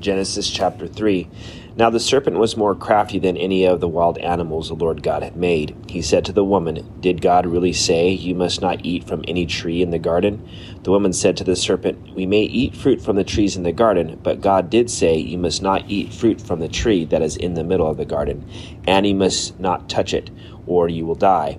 Genesis chapter 3. Now the serpent was more crafty than any of the wild animals the Lord God had made. He said to the woman, Did God really say, You must not eat from any tree in the garden? The woman said to the serpent, We may eat fruit from the trees in the garden, but God did say, You must not eat fruit from the tree that is in the middle of the garden, and you must not touch it, or you will die.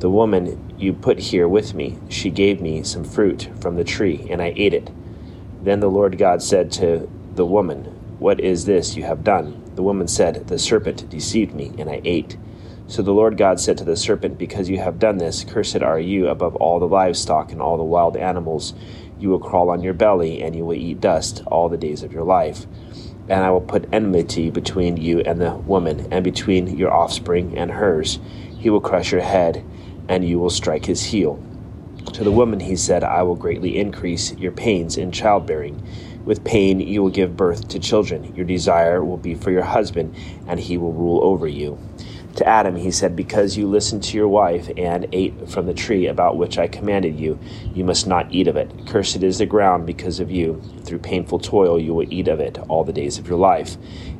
the woman you put here with me, she gave me some fruit from the tree, and I ate it. Then the Lord God said to the woman, What is this you have done? The woman said, The serpent deceived me, and I ate. So the Lord God said to the serpent, Because you have done this, cursed are you above all the livestock and all the wild animals. You will crawl on your belly, and you will eat dust all the days of your life. And I will put enmity between you and the woman, and between your offspring and hers. He will crush your head and you will strike his heel. To the woman he said, I will greatly increase your pains in childbearing. With pain you will give birth to children. Your desire will be for your husband, and he will rule over you. To Adam he said, Because you listened to your wife and ate from the tree about which I commanded you, you must not eat of it. Cursed is the ground because of you. Through painful toil you will eat of it all the days of your life.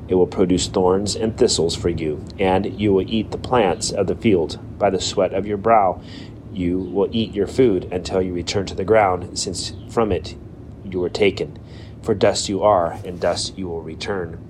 It will produce thorns and thistles for you, and you will eat the plants of the field. By the sweat of your brow you will eat your food until you return to the ground, since from it you were taken. For dust you are, and dust you will return.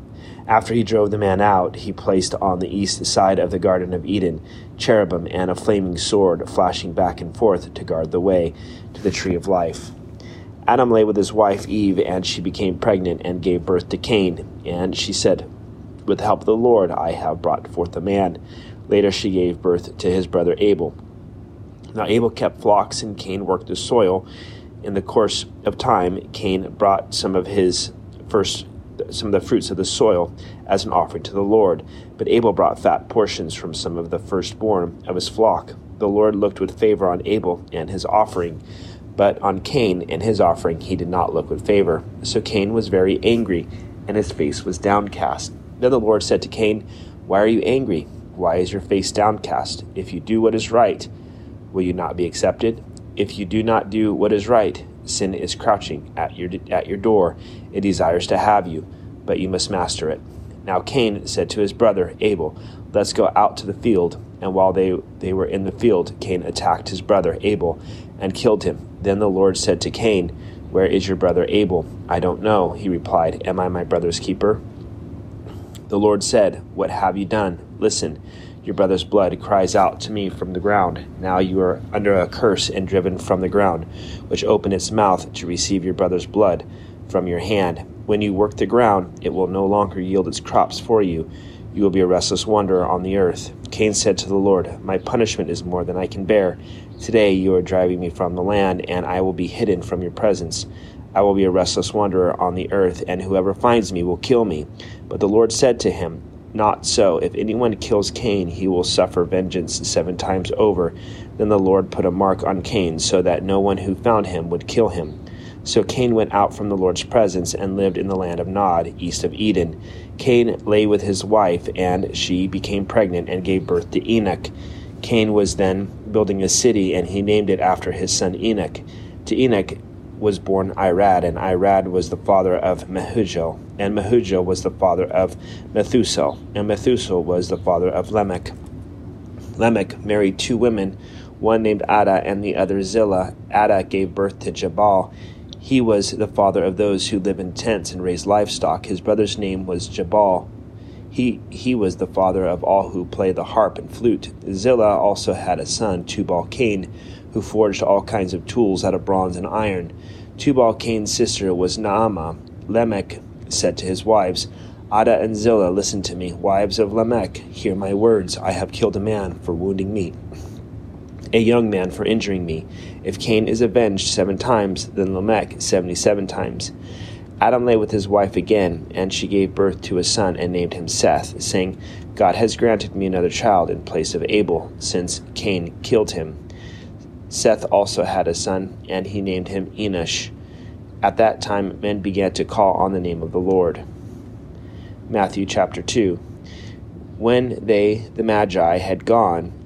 After he drove the man out, he placed on the east side of the Garden of Eden cherubim and a flaming sword flashing back and forth to guard the way to the tree of life. Adam lay with his wife Eve, and she became pregnant and gave birth to Cain. And she said, With the help of the Lord, I have brought forth a man. Later, she gave birth to his brother Abel. Now, Abel kept flocks, and Cain worked the soil. In the course of time, Cain brought some of his first some of the fruits of the soil as an offering to the Lord. But Abel brought fat portions from some of the firstborn of his flock. The Lord looked with favor on Abel and his offering, but on Cain and his offering he did not look with favor. So Cain was very angry, and his face was downcast. Then the Lord said to Cain, Why are you angry? Why is your face downcast? If you do what is right, will you not be accepted? If you do not do what is right, sin is crouching at your at your door. It desires to have you, but you must master it. Now Cain said to his brother Abel, Let's go out to the field. And while they, they were in the field, Cain attacked his brother Abel and killed him. Then the Lord said to Cain, Where is your brother Abel? I don't know, he replied. Am I my brother's keeper? The Lord said, What have you done? Listen, your brother's blood cries out to me from the ground. Now you are under a curse and driven from the ground, which opened its mouth to receive your brother's blood from your hand. When you work the ground, it will no longer yield its crops for you. You will be a restless wanderer on the earth. Cain said to the Lord, My punishment is more than I can bear. Today you are driving me from the land, and I will be hidden from your presence. I will be a restless wanderer on the earth, and whoever finds me will kill me. But the Lord said to him, Not so. If anyone kills Cain, he will suffer vengeance seven times over. Then the Lord put a mark on Cain, so that no one who found him would kill him. So Cain went out from the Lord's presence and lived in the land of Nod, east of Eden. Cain lay with his wife, and she became pregnant and gave birth to Enoch. Cain was then building a city, and he named it after his son Enoch. To Enoch was born Irad, and Irad was the father of Mehujael, and Mehujael was the father of Methushael, and Methushael was the father of Lamech. Lamech married two women, one named Ada and the other Zillah. Ada gave birth to Jabal. He was the father of those who live in tents and raise livestock. His brother's name was Jubal. He, he was the father of all who play the harp and flute. Zillah also had a son, Tubal Cain, who forged all kinds of tools out of bronze and iron. Tubal Cain's sister was Naamah. Lamech said to his wives, Ada and Zillah, listen to me. Wives of Lamech, hear my words. I have killed a man for wounding me, a young man for injuring me. If Cain is avenged seven times, then Lamech seventy seven times. Adam lay with his wife again, and she gave birth to a son and named him Seth, saying, God has granted me another child in place of Abel, since Cain killed him. Seth also had a son, and he named him Enosh. At that time, men began to call on the name of the Lord. Matthew chapter 2. When they, the Magi, had gone,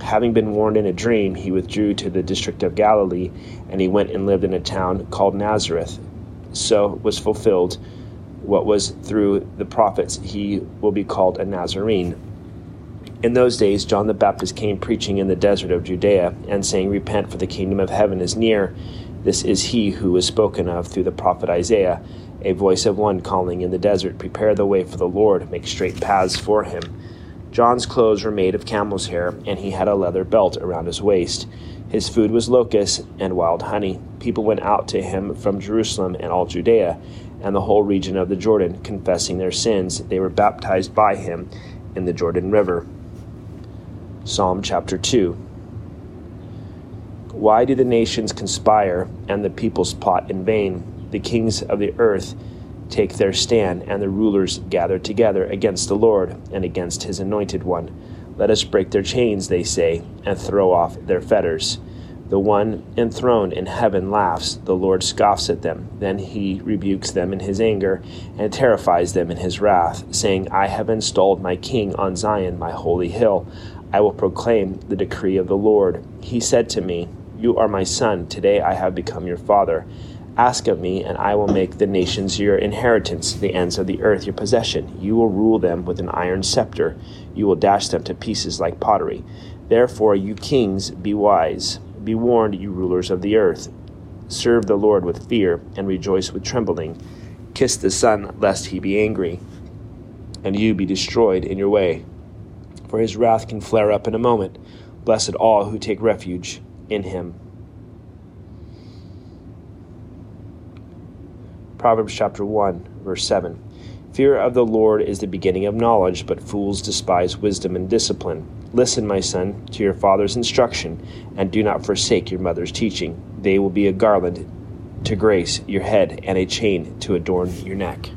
Having been warned in a dream, he withdrew to the district of Galilee, and he went and lived in a town called Nazareth. So was fulfilled what was through the prophets, he will be called a Nazarene. In those days, John the Baptist came preaching in the desert of Judea and saying, Repent, for the kingdom of heaven is near. This is he who was spoken of through the prophet Isaiah, a voice of one calling in the desert, Prepare the way for the Lord, make straight paths for him. John's clothes were made of camel's hair, and he had a leather belt around his waist. His food was locusts and wild honey. People went out to him from Jerusalem and all Judea and the whole region of the Jordan, confessing their sins. They were baptized by him in the Jordan River. Psalm chapter 2. Why do the nations conspire and the peoples plot in vain? The kings of the earth take their stand, and the rulers gather together against the Lord and against his anointed one. Let us break their chains, they say, and throw off their fetters. The one enthroned in heaven laughs, the Lord scoffs at them. Then he rebukes them in his anger and terrifies them in his wrath, saying, I have installed my king on Zion, my holy hill. I will proclaim the decree of the Lord. He said to me, You are my son, today I have become your father. Ask of me, and I will make the nations your inheritance, the ends of the earth your possession. You will rule them with an iron scepter, you will dash them to pieces like pottery. Therefore, you kings, be wise. Be warned, you rulers of the earth. Serve the Lord with fear, and rejoice with trembling. Kiss the Son, lest he be angry, and you be destroyed in your way. For his wrath can flare up in a moment. Blessed all who take refuge in him. Proverbs chapter 1, verse 7. Fear of the Lord is the beginning of knowledge, but fools despise wisdom and discipline. Listen, my son, to your father's instruction, and do not forsake your mother's teaching. They will be a garland to grace your head and a chain to adorn your neck.